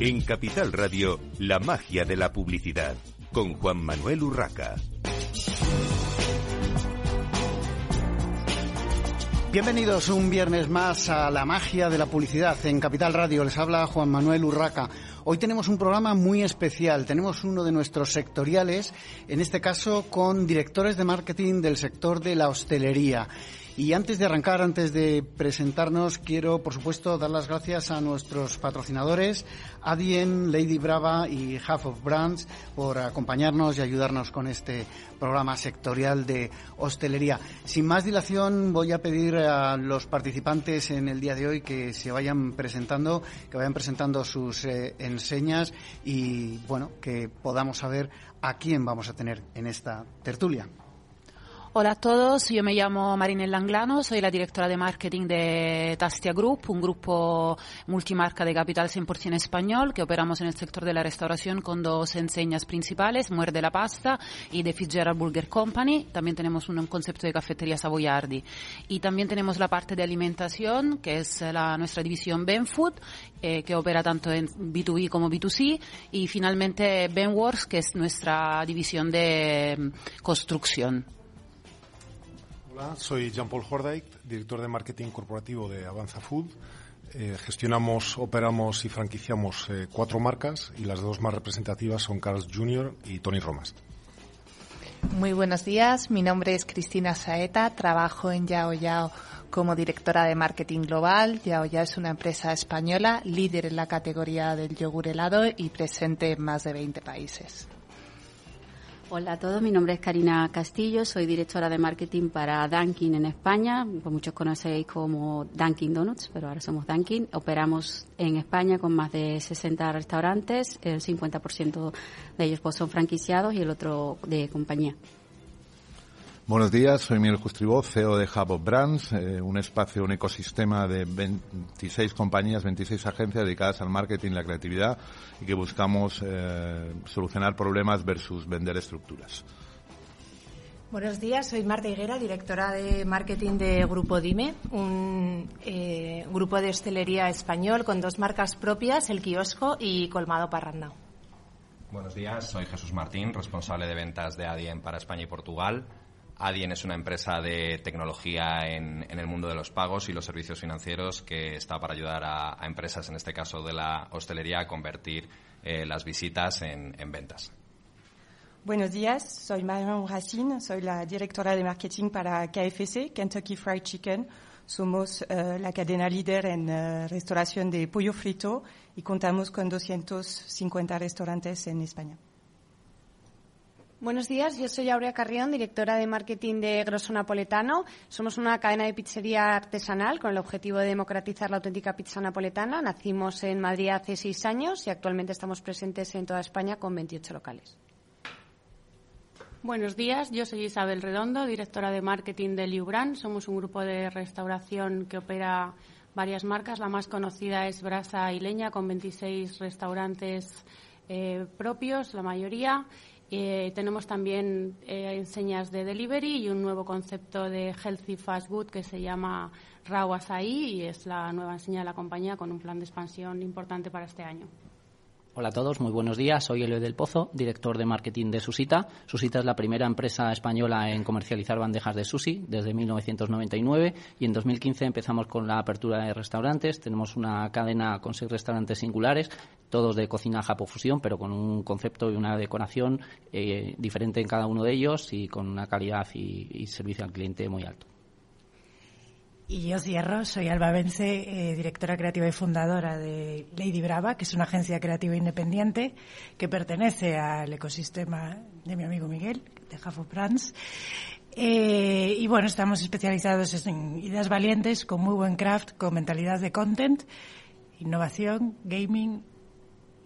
En Capital Radio, la magia de la publicidad, con Juan Manuel Urraca. Bienvenidos un viernes más a la magia de la publicidad en Capital Radio. Les habla Juan Manuel Urraca. Hoy tenemos un programa muy especial. Tenemos uno de nuestros sectoriales, en este caso con directores de marketing del sector de la hostelería. Y antes de arrancar, antes de presentarnos, quiero, por supuesto, dar las gracias a nuestros patrocinadores, Adien, Lady Brava y Half of Brands, por acompañarnos y ayudarnos con este programa sectorial de hostelería. Sin más dilación, voy a pedir a los participantes en el día de hoy que se vayan presentando, que vayan presentando sus eh, enseñas y, bueno, que podamos saber a quién vamos a tener en esta tertulia. Hola a todos, yo me llamo Marinella Anglano, soy la directora de marketing de Tastia Group, un grupo multimarca de capital 100% español que operamos en el sector de la restauración con dos enseñas principales, Muerde la Pasta y The Fitzgerald Burger Company. También tenemos un, concepto de cafetería Savoyardi. Y también tenemos la parte de alimentación, que es la, nuestra división Benfood, eh, que opera tanto en B2B como B2C. Y finalmente Benworks, que es nuestra división de mm, construcción. Hola, soy Jean-Paul Hordijk, director de marketing corporativo de Avanza Food. Eh, gestionamos, operamos y franquiciamos eh, cuatro marcas y las dos más representativas son Carl's Jr. y Tony Romas. Muy buenos días, mi nombre es Cristina Saeta, trabajo en Yao Yao como directora de marketing global. Yao Yao es una empresa española, líder en la categoría del yogur helado y presente en más de 20 países. Hola a todos, mi nombre es Karina Castillo, soy directora de marketing para Dunkin' en España, pues muchos conocéis como Dunkin' Donuts, pero ahora somos Dunkin'. Operamos en España con más de 60 restaurantes, el 50% de ellos pues, son franquiciados y el otro de compañía. Buenos días, soy Miguel Justribó, CEO de Hub of Brands, eh, un espacio, un ecosistema de 26 compañías, 26 agencias dedicadas al marketing y la creatividad y que buscamos eh, solucionar problemas versus vender estructuras. Buenos días, soy Marta Higuera, directora de marketing de Grupo Dime, un eh, grupo de hostelería español con dos marcas propias, El Kiosco y Colmado Parranda. Buenos días, soy Jesús Martín, responsable de ventas de Adien para España y Portugal. Adyen es una empresa de tecnología en, el mundo de los pagos y los servicios financieros que está para ayudar a, empresas, en este caso de la hostelería, a convertir eh, las visitas en, ventas. Buenos días, soy Marion Racine, soy la directora de marketing para KFC, Kentucky Fried Chicken. Somos eh, la cadena líder en eh, restauración de pollo frito y contamos con 250 restaurantes en España. Buenos días, yo soy Aurea Carrión, directora de marketing de Grosso Napoletano. Somos una cadena de pizzería artesanal con el objetivo de democratizar la auténtica pizza napoletana. Nacimos en Madrid hace seis años y actualmente estamos presentes en toda España con 28 locales. Buenos días, yo soy Isabel Redondo, directora de marketing de Liubran. Somos un grupo de restauración que opera varias marcas. La más conocida es Brasa y Leña, con 26 restaurantes eh, propios, la mayoría. Eh, tenemos también eh, enseñas de delivery y un nuevo concepto de healthy fast food que se llama Raw Asai y es la nueva enseña de la compañía con un plan de expansión importante para este año. Hola a todos, muy buenos días. Soy Elio del Pozo, director de marketing de Susita. Susita es la primera empresa española en comercializar bandejas de sushi desde 1999 y en 2015 empezamos con la apertura de restaurantes. Tenemos una cadena con seis restaurantes singulares, todos de cocina japofusión, pero con un concepto y una decoración eh, diferente en cada uno de ellos y con una calidad y servicio al cliente muy alto. Y yo cierro, soy Alba Vence, eh, directora creativa y fundadora de Lady Brava, que es una agencia creativa independiente que pertenece al ecosistema de mi amigo Miguel, de Half of Brands. Eh, y bueno, estamos especializados en ideas valientes, con muy buen craft, con mentalidad de content, innovación, gaming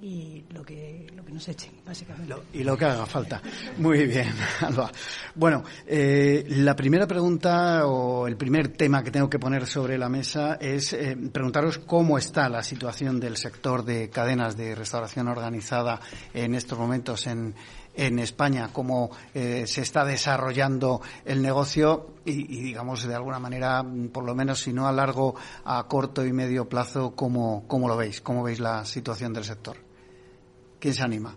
y lo que, lo que nos echen, básicamente. y lo que haga falta. Muy bien, Alba. Bueno, eh, la primera pregunta o el primer tema que tengo que poner sobre la mesa es eh, preguntaros cómo está la situación del sector de cadenas de restauración organizada en estos momentos en, en España, cómo eh, se está desarrollando el negocio y, digamos, de alguna manera, por lo menos, si no a largo, a corto y medio plazo, ¿cómo, cómo lo veis? ¿Cómo veis la situación del sector? ¿Quién se anima?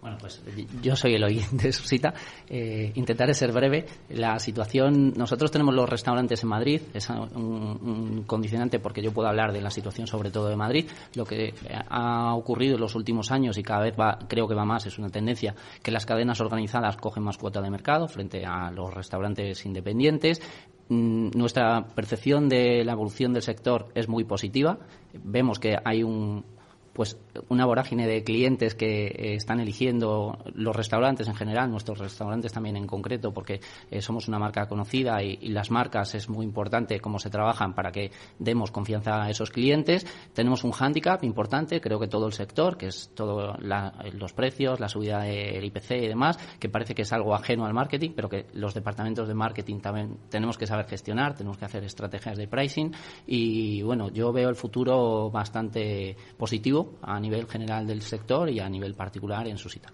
Bueno, pues yo soy Eloy de Susita. Eh, intentaré ser breve. La situación, nosotros tenemos los restaurantes en Madrid, es un, condicionante porque yo puedo hablar de la situación sobre todo de Madrid. Lo que ha ocurrido en los últimos años y cada vez va, creo que va más, es una tendencia que las cadenas organizadas cogen más cuota de mercado frente a los restaurantes independientes mm, nuestra percepción de la evolución del sector es muy positiva. Vemos que hay un, pues una vorágine de clientes que eh, están eligiendo los restaurantes en general, nuestros restaurantes también en concreto, porque eh, somos una marca conocida y, las marcas es muy importante cómo se trabajan para que demos confianza a esos clientes. Tenemos un hándicap importante, creo que todo el sector, que es todos los precios, la subida del IPC y demás, que parece que es algo ajeno al marketing, pero que los departamentos de marketing también tenemos que saber gestionar, tenemos que hacer estrategias de pricing y bueno, yo veo el futuro bastante positivo a nivel general del sector y a nivel particular en su cita.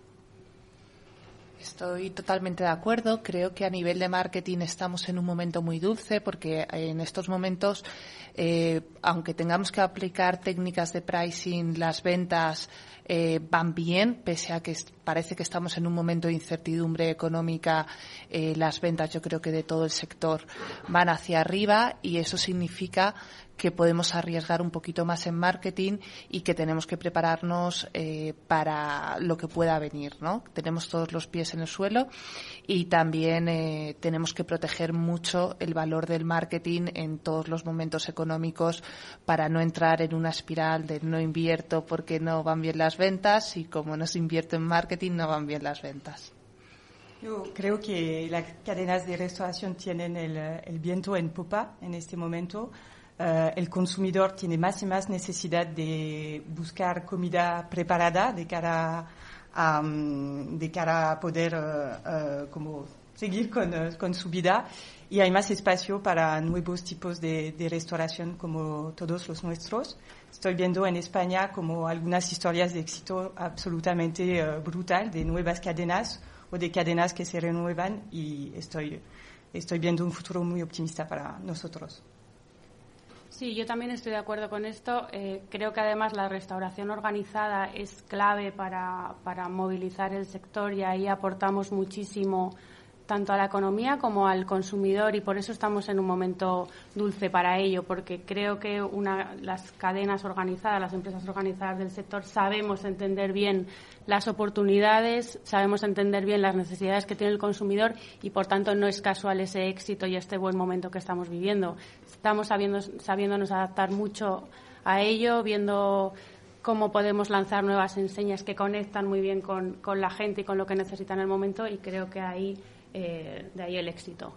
Estoy totalmente de acuerdo. Creo que a nivel de marketing estamos en un momento muy dulce porque en estos momentos, eh, aunque tengamos que aplicar técnicas de pricing, las ventas eh, van bien, pese a que parece que estamos en un momento de incertidumbre económica. Eh, las ventas, yo creo que de todo el sector van hacia arriba y eso significa que podemos arriesgar un poquito más en marketing y que tenemos que prepararnos eh, para lo que pueda venir, ¿no? Tenemos todos los pies en el suelo y también eh, tenemos que proteger mucho el valor del marketing en todos los momentos económicos para no entrar en una espiral de no invierto porque no van bien las ventas y como no se invierte en marketing no van bien las ventas. Yo creo que las cadenas de restauración tienen el, el viento en popa en este momento eh, el consumidor tiene más y más necesidad de buscar comida preparada de cara a, mm, de cara a poder eh, eh, como seguir con, con, su vida y hay más espacio para nuevos tipos de, restauración como todos los nuestros. Estoy viendo en España como algunas historias de éxito absolutamente brutal de nuevas cadenas o de cadenas que se renuevan y estoy, estoy viendo un futuro muy optimista para nosotros. Sí, yo también estoy de acuerdo con esto. Eh, creo que además la restauración organizada es clave para, para movilizar el sector y ahí aportamos muchísimo tanto a la economía como al consumidor y por eso estamos en un momento dulce para ello, porque creo que las cadenas organizadas, las empresas organizadas del sector sabemos entender bien las oportunidades, sabemos entender bien las necesidades que tiene el consumidor y por tanto no es casual ese éxito y este buen momento que estamos viviendo. Estamos sabiendo, sabiéndonos adaptar mucho a ello, viendo cómo podemos lanzar nuevas enseñas que conectan muy bien con, con la gente y con lo que necesita en el momento y creo que ahí eh, de ahí el éxito.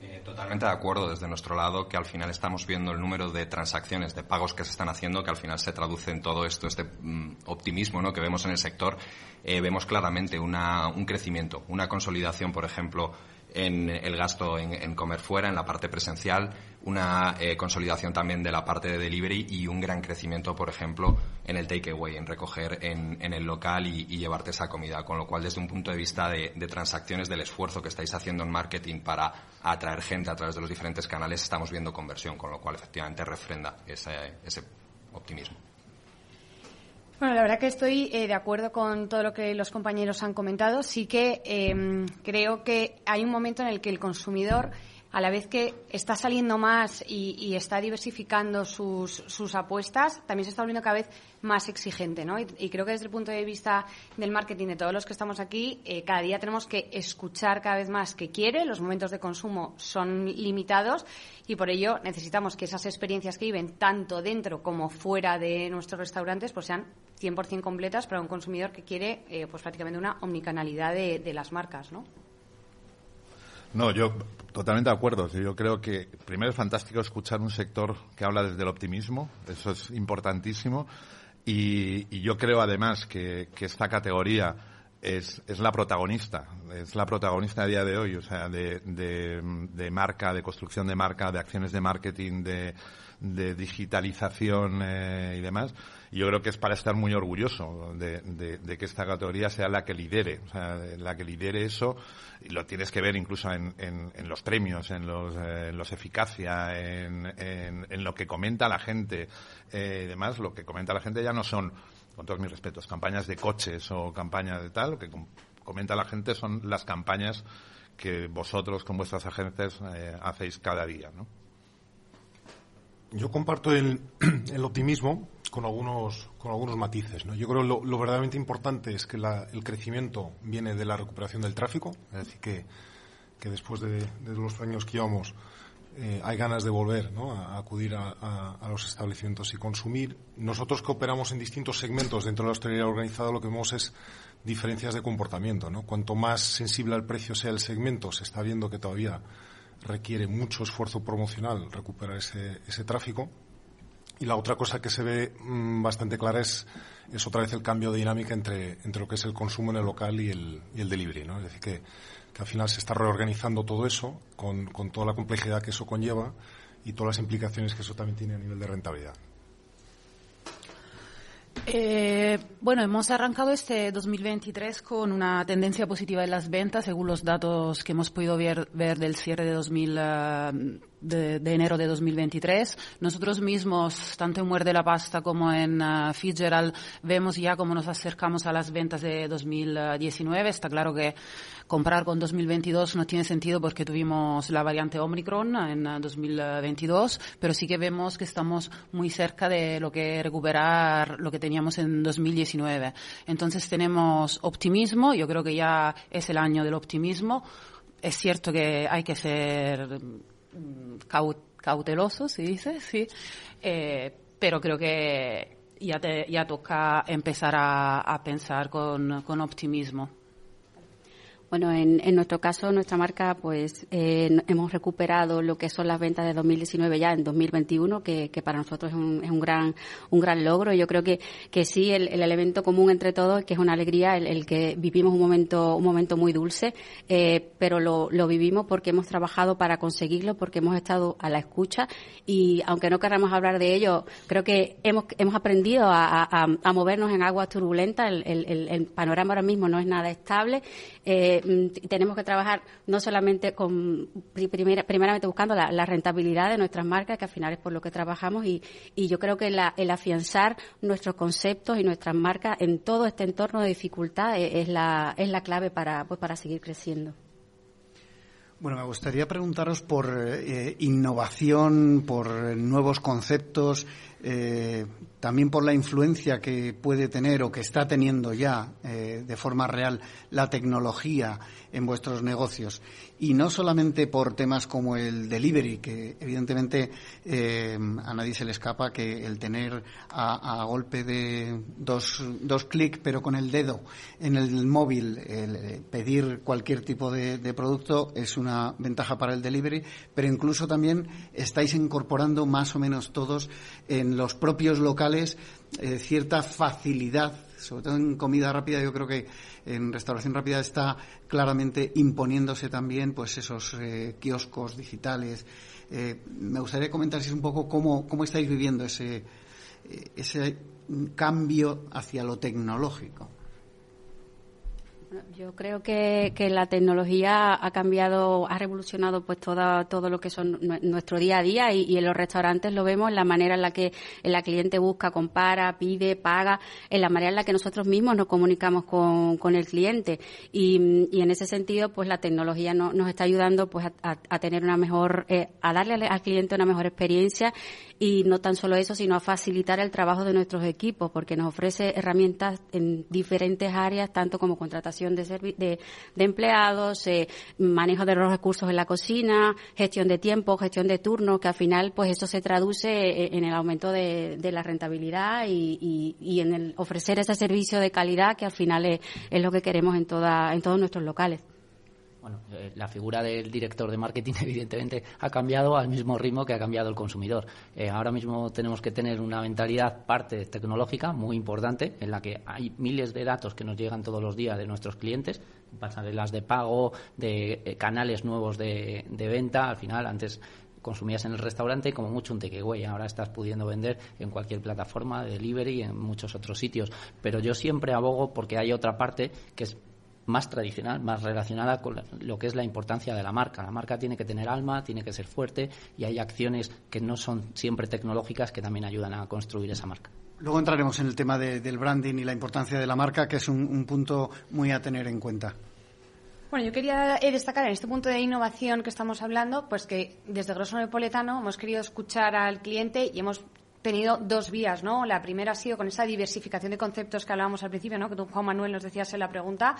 Eh, totalmente de acuerdo desde nuestro lado que al final estamos viendo el número de transacciones, de pagos que se están haciendo, que al final se traduce en todo esto, este mm, optimismo ¿no? que vemos en el sector. Eh, vemos claramente una, un crecimiento, una consolidación, por ejemplo, en el gasto en, comer fuera, en la parte presencial, una eh, consolidación también de la parte de delivery y un gran crecimiento, por ejemplo, en el takeaway, en recoger en, el local y, llevarte esa comida. Con lo cual, desde un punto de vista de, transacciones, del esfuerzo que estáis haciendo en marketing para atraer gente a través de los diferentes canales, estamos viendo conversión, con lo cual efectivamente refrenda ese, ese optimismo. Bueno, la verdad que estoy eh, de acuerdo con todo lo que los compañeros han comentado. Sí que em, creo que hay un momento en el que el consumidor a la vez que está saliendo más y, está diversificando sus, sus, apuestas, también se está volviendo cada vez más exigente, ¿no? Y, creo que desde el punto de vista del marketing de todos los que estamos aquí, eh, cada día tenemos que escuchar cada vez más qué quiere, los momentos de consumo son limitados y por ello necesitamos que esas experiencias que viven tanto dentro como fuera de nuestros restaurantes pues sean 100% completas para un consumidor que quiere eh, pues prácticamente una omnicanalidad de, de las marcas, ¿no? No, yo totalmente de acuerdo. Yo creo que primero es fantástico escuchar un sector que habla desde el optimismo, eso es importantísimo. Y, yo creo además que, esta categoría es, es, la protagonista, es la protagonista a día de hoy, o sea, de, de, marca, de construcción de marca, de acciones de marketing, de, de digitalización eh, y demás. Y yo creo que es para estar muy orgulloso de, que esta categoría sea la que lidere, o sea, la que lidere eso. Y lo tienes que ver incluso en, en, los premios, en los, eh, en los eficacia, en, en, lo que comenta la gente eh, y demás. Lo que comenta la gente ya no son, con todos mis respetos, campañas de coches o campañas de tal. Lo que comenta la gente son las campañas que vosotros con vuestras agencias eh, hacéis cada día, ¿no? Yo comparto el, optimismo con algunos, con algunos matices. Yo creo que lo, verdaderamente importante es que la, el crecimiento viene de la recuperación del tráfico, es decir, que, que después de, los años que llevamos eh, hay ganas de volver ¿no? a, acudir a, a, a, los establecimientos y consumir. Nosotros que operamos en distintos segmentos dentro de la hostelería organizada lo que vemos es diferencias de comportamiento. ¿no? Cuanto más sensible al precio sea el segmento, se está viendo que todavía requiere mucho esfuerzo promocional recuperar ese, ese tráfico. Y la otra cosa que se ve mm, bastante clara es, es otra vez el cambio de dinámica entre, entre lo que es el consumo en el local y el, y el delivery. ¿no? Es decir, que, que al final se está reorganizando todo eso con, con toda la complejidad que eso conlleva y todas las implicaciones que eso también tiene a nivel de rentabilidad. Eh, bueno, hemos arrancado este 2023 con una tendencia positiva en las ventas, según los datos que hemos podido ver, ver del cierre de 2000. Uh, de, enero de 2023. Nosotros mismos, tanto en Muerde la Pasta como en uh, Fitzgerald, vemos ya cómo nos acercamos a las ventas de 2019. Está claro que comprar con 2022 no tiene sentido porque tuvimos la variante Omicron en 2022, uh, pero sí que vemos que estamos muy cerca de lo que recuperar lo que teníamos en 2019. Entonces tenemos optimismo, yo creo que ya es el año del optimismo. Es cierto que hay que ser Mm, cauteloso, se dice, sí, eh, pero creo que ya, te, ya toca empezar a, a pensar con, con optimismo. Bueno, en, en, nuestro caso, nuestra marca, pues eh, hemos recuperado lo que son las ventas de 2019 ya en 2021, que, que para nosotros es un, es un gran un gran logro. Yo creo que, que sí, el, el elemento común entre todos, que es una alegría, el, el que vivimos un momento un momento muy dulce, eh, pero lo, lo vivimos porque hemos trabajado para conseguirlo, porque hemos estado a la escucha y aunque no queramos hablar de ello, creo que hemos hemos aprendido a, a, a movernos en aguas turbulentas. El, el, el, panorama ahora mismo no es nada estable. Eh, tenemos que trabajar no solamente con, primera, primeramente buscando la, rentabilidad de nuestras marcas, que al final es por lo que trabajamos, y, y yo creo que el afianzar nuestros conceptos y nuestras marcas en todo este entorno de dificultad es, la, es la clave para, pues, para seguir creciendo. Bueno, me gustaría preguntaros por eh, innovación, por nuevos conceptos, eh, también por la influencia que puede tener o que está teniendo ya eh, de forma real la tecnología en vuestros negocios. Y no solamente por temas como el delivery, que evidentemente eh, a nadie se le escapa que el tener a, golpe de dos, dos clics, pero con el dedo en el móvil, el pedir cualquier tipo de, de producto es una ventaja para el delivery, pero incluso también estáis incorporando más o menos todos en los propios locales eh, cierta facilidad, sobre todo en comida rápida, yo creo que en restauración rápida está claramente imponiéndose también pues esos eh, kioscos digitales. Eh, me gustaría comentar un poco cómo, cómo estáis viviendo ese, ese cambio hacia lo tecnológico. Yo creo que, la tecnología ha cambiado, ha revolucionado pues todo, todo lo que son nuestro día a día y, en los restaurantes lo vemos en la manera en la que el cliente busca, compara, pide, paga, en la manera en la que nosotros mismos nos comunicamos con, con el cliente. Y, en ese sentido pues la tecnología no, nos está ayudando pues a, tener una mejor, eh, a darle al cliente una mejor experiencia y no tan solo eso sino a facilitar el trabajo de nuestros equipos porque nos ofrece herramientas en diferentes áreas tanto como contratación de, de, empleados, eh, manejo de los recursos en la cocina, gestión de tiempo, gestión de turnos, que al final pues eso se traduce eh, en el aumento de, la rentabilidad y, y, en el ofrecer ese servicio de calidad que al final es, es lo que queremos en, toda, en todos nuestros locales. Bueno, eh, la figura del director de marketing evidentemente ha cambiado al mismo ritmo que ha cambiado el consumidor. Eh, ahora mismo tenemos que tener una mentalidad parte tecnológica muy importante en la que hay miles de datos que nos llegan todos los días de nuestros clientes, pasarelas de pago, de eh, canales nuevos de, venta. Al final, antes consumías en el restaurante como mucho un takeaway. Ahora estás pudiendo vender en cualquier plataforma, de delivery, en muchos otros sitios. Pero yo siempre abogo porque hay otra parte que es más tradicional, más relacionada con lo que es la importancia de la marca. La marca tiene que tener alma, tiene que ser fuerte y hay acciones que no son siempre tecnológicas que también ayudan a construir esa marca. Luego entraremos en el tema del branding y la importancia de la marca, que es un, punto muy a tener en cuenta. Bueno, yo quería eh, destacar en este punto de innovación que estamos hablando, pues que desde Grosso Napoletano hemos querido escuchar al cliente y hemos tenido dos vías, ¿no? La primera ha sido con esa diversificación de conceptos que hablábamos al principio, ¿no? Que tú, Juan Manuel, nos decías en la pregunta.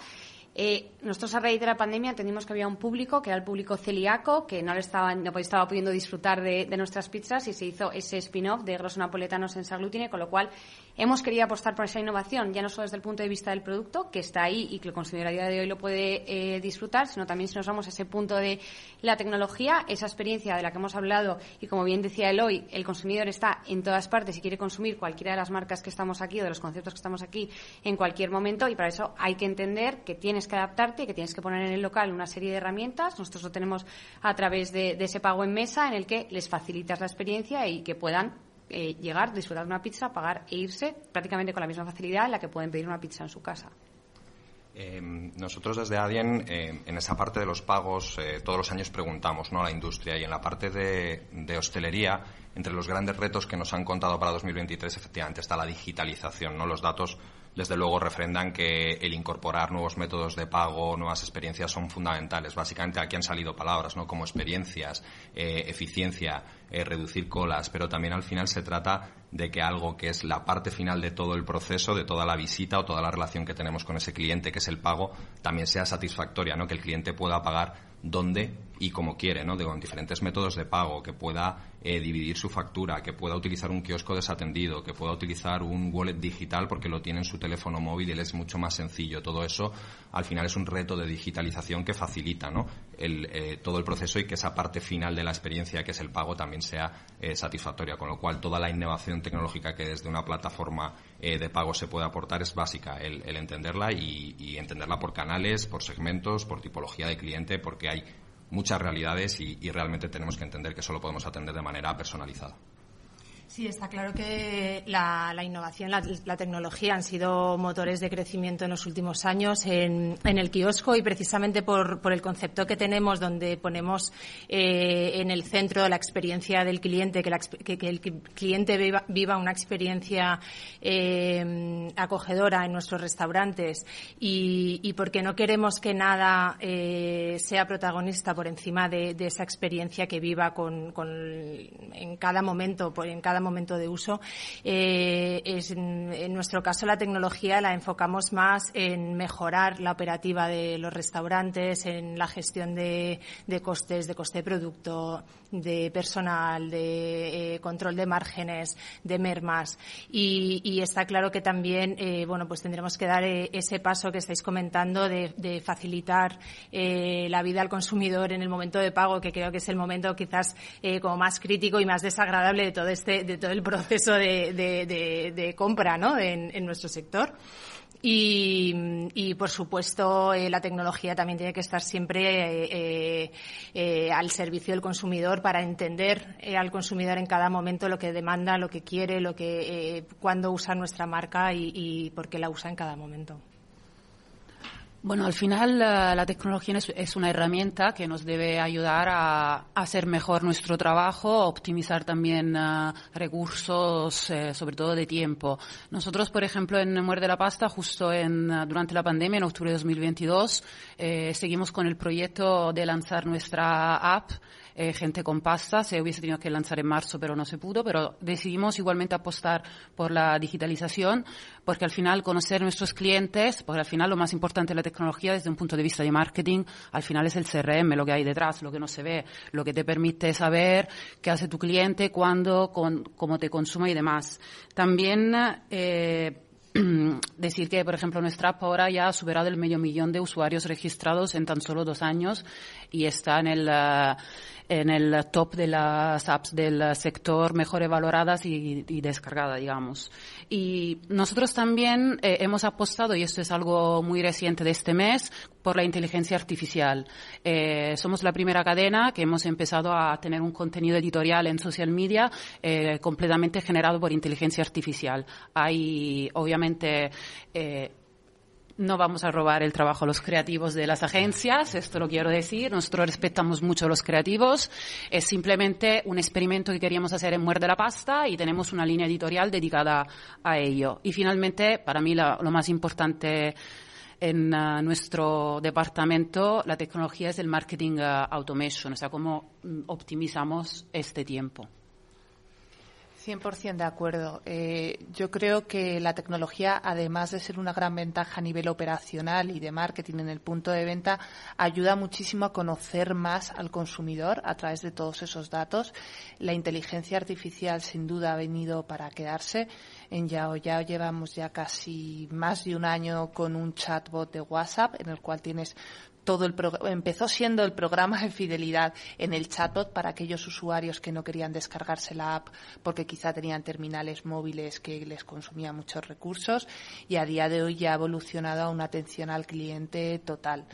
Eh, nosotros a raíz de la pandemia entendimos que había un público que era el público celíaco que no le estaba, no estaba pudiendo disfrutar de, nuestras pizzas y se hizo ese spin-off de Grosso Napoletanos en Saglutine, con lo cual hemos querido apostar por esa innovación, ya no solo desde el punto de vista del producto, que está ahí y que el consumidor a día de hoy lo puede eh, disfrutar, sino también si nos vamos a ese punto de la tecnología, esa experiencia de la que hemos hablado y como bien decía Eloy, el consumidor está en todas partes y quiere consumir cualquiera de las marcas que estamos aquí o de los conceptos que estamos aquí en cualquier momento y para eso hay que entender que que adaptarte, que tienes que poner en el local una serie de herramientas. Nosotros lo tenemos a través de, ese pago en mesa en el que les facilitas la experiencia y que puedan eh, llegar, disfrutar de una pizza, pagar e irse prácticamente con la misma facilidad en la que pueden pedir una pizza en su casa. Em, nosotros desde ADIEN, em, en esa parte de los pagos, eh, todos los años preguntamos ¿no? a la industria y en la parte de, de, hostelería, entre los grandes retos que nos han contado para 2023, efectivamente está la digitalización. ¿no? Los datos desde luego refrendan que el incorporar nuevos métodos de pago, nuevas experiencias son fundamentales. Básicamente aquí han salido palabras, ¿no? Como experiencias, eh, eficiencia, eh, reducir colas, pero también al final se trata de que algo que es la parte final de todo el proceso, de toda la visita o toda la relación que tenemos con ese cliente, que es el pago, también sea satisfactoria, ¿no? Que el cliente pueda pagar dónde y como quiere, ¿no? Digo, en diferentes métodos de pago, que pueda eh, dividir su factura, que pueda utilizar un kiosco desatendido, que pueda utilizar un wallet digital porque lo tiene en su teléfono móvil y es mucho más sencillo. Todo eso, al final, es un reto de digitalización que facilita, ¿no? El, eh, todo el proceso y que esa parte final de la experiencia, que es el pago, también sea eh, satisfactoria. Con lo cual, toda la innovación tecnológica que desde una plataforma de pago se puede aportar es básica, el, entenderla y entenderla por canales, por segmentos, por tipología de cliente, porque hay muchas realidades y, y realmente tenemos que entender que solo podemos atender de manera personalizada. Sí, está claro que la, innovación, la, tecnología han sido motores de crecimiento en los últimos años en, el kiosco y precisamente por, el concepto que tenemos donde ponemos eh, en el centro la experiencia del cliente, que, el cliente viva, una experiencia eh, acogedora en nuestros restaurantes y, porque no queremos que nada eh, sea protagonista por encima de, esa experiencia que viva con, en cada momento, en cada momento de uso. Eh, en nuestro caso, la tecnología la enfocamos más en mejorar la operativa de los restaurantes, en la gestión de, costes, de coste de producto, de personal, de eh, control de márgenes, de mermas. Y, está claro que también, eh, bueno, pues tendremos que dar ese paso que estáis comentando de, facilitar la vida al consumidor en el momento de pago, que creo que es el momento quizás como más crítico y más desagradable de todo este, de todo el proceso de, compra ¿no? en, nuestro sector. Y, por supuesto, eh, la tecnología también tiene que estar siempre eh, eh, al servicio del consumidor para entender al consumidor en cada momento lo que demanda, lo que quiere, lo que, cuándo usa nuestra marca y, y por qué la usa en cada momento. Bueno, al final la, tecnología es, una herramienta que nos debe ayudar a, hacer mejor nuestro trabajo, optimizar también uh, recursos, eh, sobre todo de tiempo. Nosotros, por ejemplo, en Muerde la Pasta, justo en, durante la pandemia, en octubre de 2022, eh, seguimos con el proyecto de lanzar nuestra app eh, gente con pasta, se hubiese tenido que lanzar en marzo, pero no se pudo, pero decidimos igualmente apostar por la digitalización, porque al final conocer nuestros clientes, porque al final lo más importante de la tecnología desde un punto de vista de marketing, al final es el CRM, lo que hay detrás, lo que no se ve, lo que te permite saber qué hace tu cliente, cuándo, con, cómo te consume y demás. También, eh, decir que, por ejemplo, nuestra app ahora ya ha superado el medio millón de usuarios registrados en tan solo dos años y está en el, eh, en el top de las apps del sector mejor valoradas y, y descargadas, digamos. Y nosotros también eh, hemos apostado, y esto es algo muy reciente de este mes, por la inteligencia artificial. Eh, somos la primera cadena que hemos empezado a tener un contenido editorial en social media eh, completamente generado por inteligencia artificial. Hay, obviamente, eh, no vamos a robar el trabajo a los creativos de las agencias, esto lo quiero decir. Nosotros respetamos mucho a los creativos. Es simplemente un experimento que queríamos hacer en Muerde la Pasta y tenemos una línea editorial dedicada a ello. Y finalmente, para mí lo más importante en uh, nuestro departamento, la tecnología es el marketing uh, automation, o sea, cómo mm, optimizamos este tiempo. 100% de acuerdo. Eh, yo creo que la tecnología, además de ser una gran ventaja a nivel operacional y de marketing en el punto de venta, ayuda muchísimo a conocer más al consumidor a través de todos esos datos. La inteligencia artificial, sin duda, ha venido para quedarse. En Yao Yao llevamos ya casi más de un año con un chatbot de WhatsApp en el cual tienes todo el empezó siendo el programa de fidelidad en el chatbot para aquellos usuarios que no querían descargarse la app porque quizá tenían terminales móviles que les consumían muchos recursos y a día de hoy ya ha evolucionado a una atención al cliente total.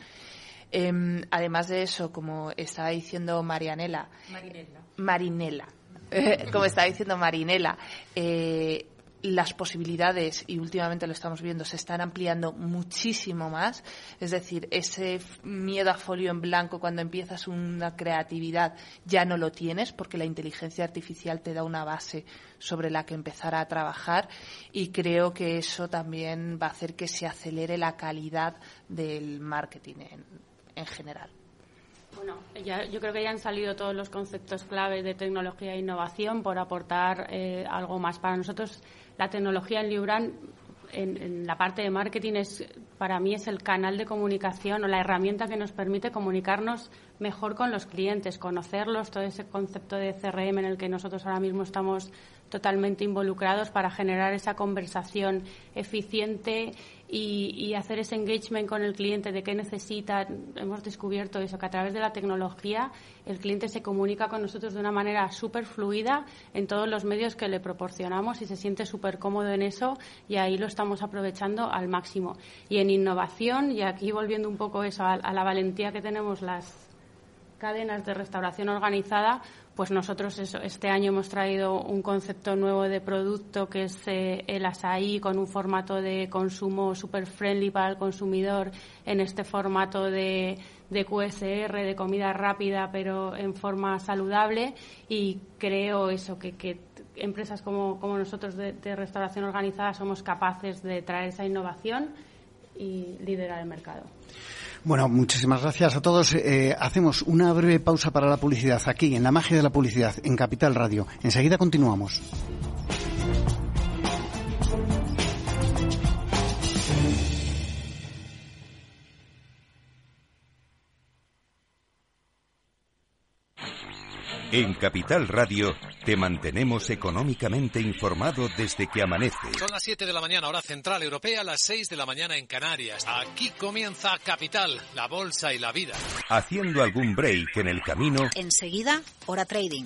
Eh, además de eso, como estaba diciendo Marianela, Marinela, Marinela como estaba diciendo Marinela, eh, las posibilidades, y últimamente lo estamos viendo, se están ampliando muchísimo más. Es decir, ese miedo a folio en blanco cuando empiezas una creatividad ya no lo tienes porque la inteligencia artificial te da una base sobre la que empezar a trabajar y creo que eso también va a hacer que se acelere la calidad del marketing en, general. Bueno, ya, yo creo que ya han salido todos los conceptos clave de tecnología e innovación por aportar eh, algo más para nosotros la tecnología en Libran en, la parte de marketing es para mí es el canal de comunicación o la herramienta que nos permite comunicarnos mejor con los clientes, conocerlos, todo ese concepto de CRM en el que nosotros ahora mismo estamos totalmente involucrados para generar esa conversación eficiente y, hacer ese engagement con el cliente de qué necesita. Hemos descubierto eso, que a través de la tecnología el cliente se comunica con nosotros de una manera súper fluida en todos los medios que le proporcionamos y se siente súper cómodo en eso y ahí lo estamos aprovechando al máximo. Y en innovación, y aquí volviendo un poco eso a la valentía que tenemos las cadenas de restauración organizada, pues nosotros este año hemos traído un concepto nuevo de producto que es eh, el asaí con un formato de consumo super friendly para el consumidor en este formato de, QSR, de comida rápida pero en forma saludable y creo eso que, empresas como, nosotros de restauración organizada somos capaces de traer esa innovación y liderar el mercado. Bueno, muchísimas gracias a todos. Eh, hacemos una breve pausa para la publicidad aquí, en la magia de la publicidad, en Capital Radio. Enseguida continuamos. En Capital Radio te mantenemos económicamente informado desde que amanece. Son las 7 de la mañana, hora central europea, las 6 de la mañana en Canarias. Aquí comienza Capital, la bolsa y la vida. Haciendo algún break en el camino. Enseguida, hora trading,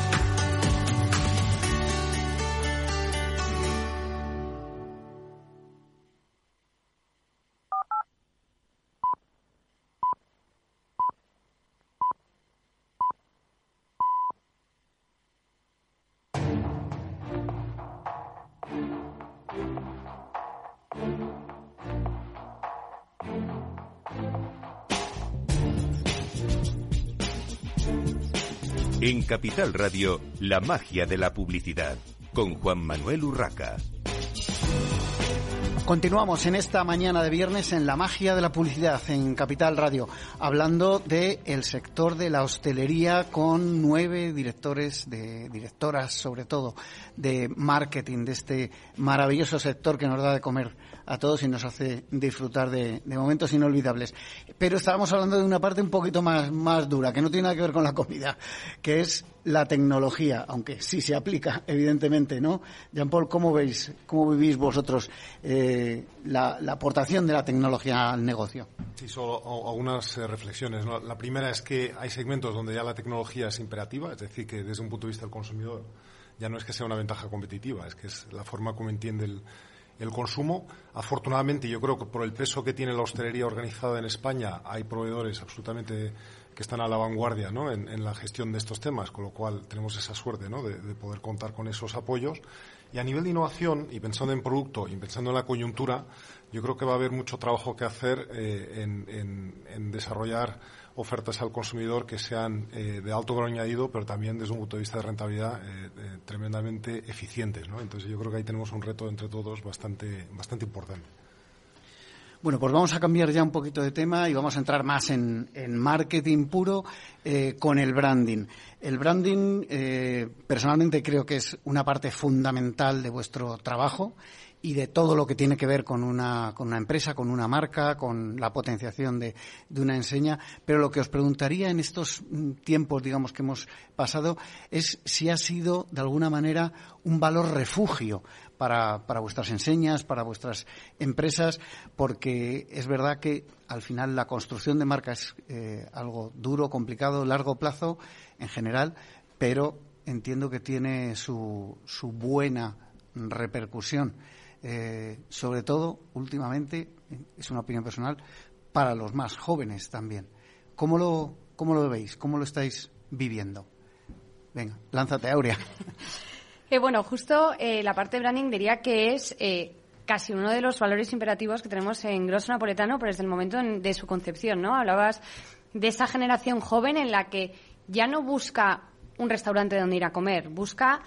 En Capital Radio, la magia de la publicidad, con Juan Manuel Urraca. Continuamos en esta mañana de viernes en la magia de la publicidad en Capital Radio, hablando del el sector de la hostelería con nueve directores, de directoras sobre todo, de marketing de este maravilloso sector que nos da de comer a todos y nos hace disfrutar de, momentos inolvidables. Pero estábamos hablando de una parte un poquito más, más dura, que no tiene nada que ver con la comida, que es la tecnología, aunque sí se aplica, evidentemente, ¿no? Jean-Paul, ¿cómo veis, cómo vivís vosotros eh, la, aportación de la tecnología al negocio? Sí, solo algunas eh, reflexiones. La primera es que hay segmentos donde ya la tecnología es imperativa, es decir, que desde un punto de vista del consumidor ya no es que sea una ventaja competitiva, es que es la forma como entiende el, el consumo. Afortunadamente, yo creo que por el peso que tiene la hostelería organizada en España, hay proveedores absolutamente que están a la vanguardia en, la gestión de estos temas, con lo cual tenemos esa suerte de, poder contar con esos apoyos. Y a nivel de innovación, y pensando en producto y pensando en la coyuntura, yo creo que va a haber mucho trabajo que hacer eh, en desarrollar ofertas al consumidor que sean eh, de alto valor añadido, pero también desde un punto de vista de rentabilidad eh, eh, tremendamente eficientes. Entonces yo creo que ahí tenemos un reto entre todos bastante, bastante importante. Bueno, pues vamos a cambiar ya un poquito de tema y vamos a entrar más en, marketing puro con el branding. El branding, personalmente creo que es una parte fundamental de vuestro trabajo y de todo lo que tiene que ver con una, con una empresa, con una marca, con la potenciación de, de, una enseña. Pero lo que os preguntaría en estos mm, tiempos, digamos, que hemos pasado, es si ha sido, de alguna manera, un valor refugio para, para vuestras enseñas, para vuestras empresas, porque es verdad que al final la construcción de marca es eh, algo duro, complicado, largo plazo en general, pero entiendo que tiene su, su buena repercusión eh, sobre todo últimamente, es una opinión personal, para los más jóvenes también. ¿Cómo lo, cómo lo veis? ¿Cómo lo estáis viviendo? Venga, lánzate, Aurea. Eh, bueno, justo eh, la parte de branding diría que es casi uno de los valores imperativos que tenemos en Grosso Napoletano, pero desde el momento de su concepción, ¿no? Hablabas de esa generación joven en la que ya no busca un restaurante donde ir a comer, busca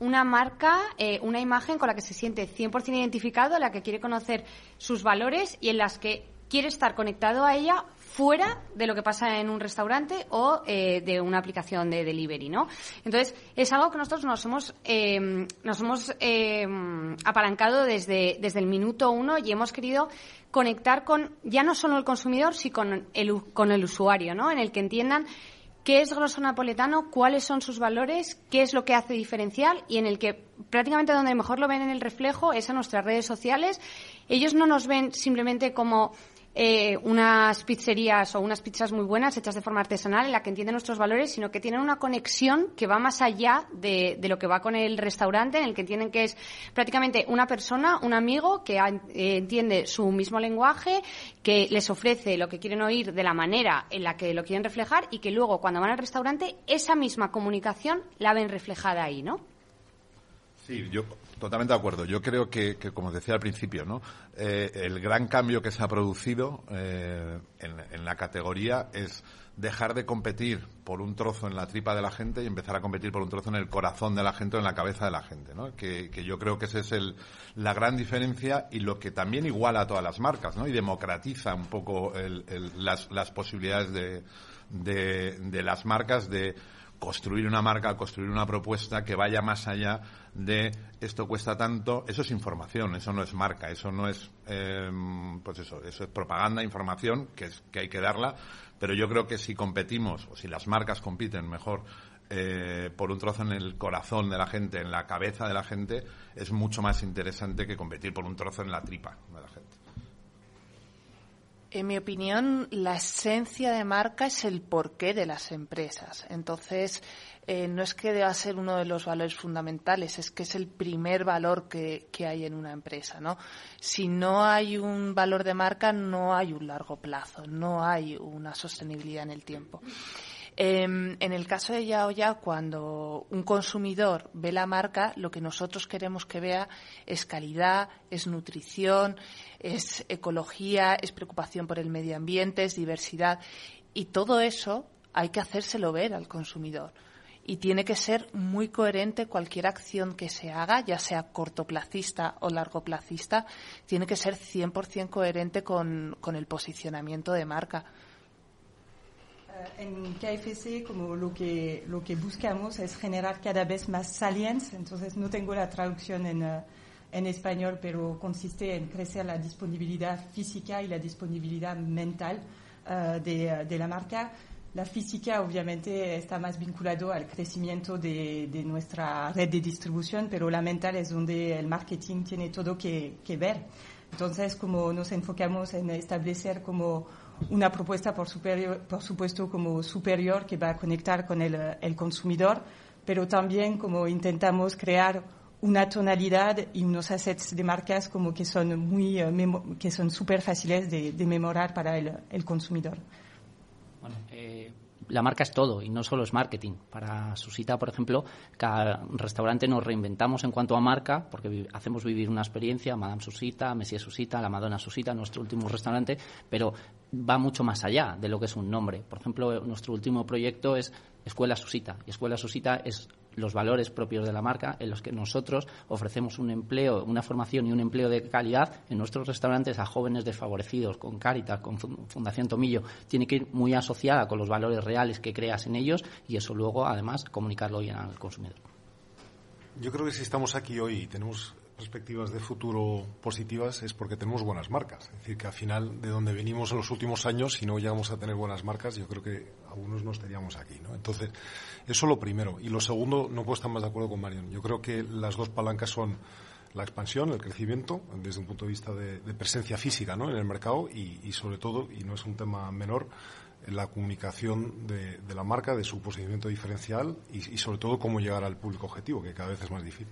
una marca, eh, una imagen con la que se siente 100% identificado, la que quiere conocer sus valores y en las que quiere estar conectado a ella fuera de lo que pasa en un restaurante o eh, de una aplicación de delivery, ¿no? Entonces, es algo que nosotros nos hemos, em, nos hemos em, apalancado desde, desde el minuto uno y hemos querido conectar con ya no solo el consumidor, sino con el, con el usuario, ¿no? En el que entiendan qué es grosso napoletano, cuáles son sus valores, qué es lo que hace diferencial y en el que prácticamente donde mejor lo ven en el reflejo es en nuestras redes sociales. Ellos no nos ven simplemente como eh, unas pizzerías o unas pizzas muy buenas hechas de forma artesanal en la que entienden nuestros valores, sino que tienen una conexión que va más allá de, lo que va con el restaurante, en el que entienden que es prácticamente una persona, un amigo que eh, entiende su mismo lenguaje, que les ofrece lo que quieren oír de la manera en la que lo quieren reflejar y que luego cuando van al restaurante esa misma comunicación la ven reflejada ahí, ¿no? Sí, yo totalmente de acuerdo. Yo creo que, como decía al principio, ¿no? Eh, el gran cambio que se ha producido eh, en, la categoría es dejar de competir por un trozo en la tripa de la gente y empezar a competir por un trozo en el corazón de la gente o en la cabeza de la gente, ¿no? Que, yo creo que esa es la gran diferencia y lo que también iguala a todas las marcas, ¿no? Y democratiza un poco las, posibilidades de, de las marcas de construir una marca, construir una propuesta que vaya más allá de esto cuesta tanto. Eso es información, eso no es marca, eso no es, eh, pues eso, eso es propaganda, información, que, es, que hay que darla. Pero yo creo que si competimos, o si las marcas compiten mejor eh, por un trozo en el corazón de la gente, en la cabeza de la gente, es mucho más interesante que competir por un trozo en la tripa de la gente. En mi opinión, la esencia de marca es el porqué de las empresas. Entonces, eh, no es que deba ser uno de los valores fundamentales, es que es el primer valor que, que, hay en una empresa. ¿no? Si no hay un valor de marca, no hay un largo plazo, no hay una sostenibilidad en el tiempo. En el caso de Yao Yao, cuando un consumidor ve la marca, lo que nosotros queremos que vea es calidad, es nutrición, es ecología, es preocupación por el medio ambiente, es diversidad. Y todo eso hay que hacérselo ver al consumidor. Y tiene que ser muy coherente cualquier acción que se haga, ya sea cortoplacista o largoplacista, tiene que ser 100% coherente con el posicionamiento de marca. Uh, en KFC, como lo que, lo que buscamos es generar cada vez más salience, entonces no tengo la traducción en, uh, en español, pero consiste en crecer la disponibilidad física y la disponibilidad mental uh, de, de, la marca. La física obviamente está más vinculado al crecimiento de, de, nuestra red de distribución, pero la mental es donde el marketing tiene todo que, que ver. Entonces, como nos enfocamos en establecer como una propuesta, por, superior, supuesto, como superior que va a conectar con el, consumidor, pero también como intentamos crear una tonalidad y unos assets de marcas como que son muy uh, que son súper fáciles de, de, memorar para el consumidor. La marca es todo y no solo es marketing. Para Susita, por ejemplo, cada restaurante nos reinventamos en cuanto a marca porque hacemos vivir una experiencia, Madame Susita, Messier Susita, la Madonna Susita, nuestro último restaurante, pero va mucho más allá de lo que es un nombre. Por ejemplo, nuestro último proyecto es Escuela Susita y Escuela Susita es los valores propios de la marca en los que nosotros ofrecemos un empleo, una formación y un empleo de calidad en nuestros restaurantes a jóvenes desfavorecidos, con Caritas, con Fundación Tomillo. Tiene que ir muy asociada con los valores reales que creas en ellos y eso luego, además, comunicarlo bien al consumidor. Yo creo que si estamos aquí hoy y tenemos perspectivas de futuro positivas es porque tenemos buenas marcas. Es decir, que al final, de donde venimos en los últimos años, si no llegamos a tener buenas marcas, yo creo que algunos no estaríamos aquí. ¿no? Entonces, eso lo primero. Y lo segundo, no puedo estar más de acuerdo con Marion. Yo creo que las dos palancas son la expansión, el crecimiento, desde un punto de vista de, presencia física ¿no? en el mercado y, sobre todo, y no es un tema menor, la comunicación de, la marca, de su posicionamiento diferencial y sobre todo cómo llegar al público objetivo, que cada vez es más difícil.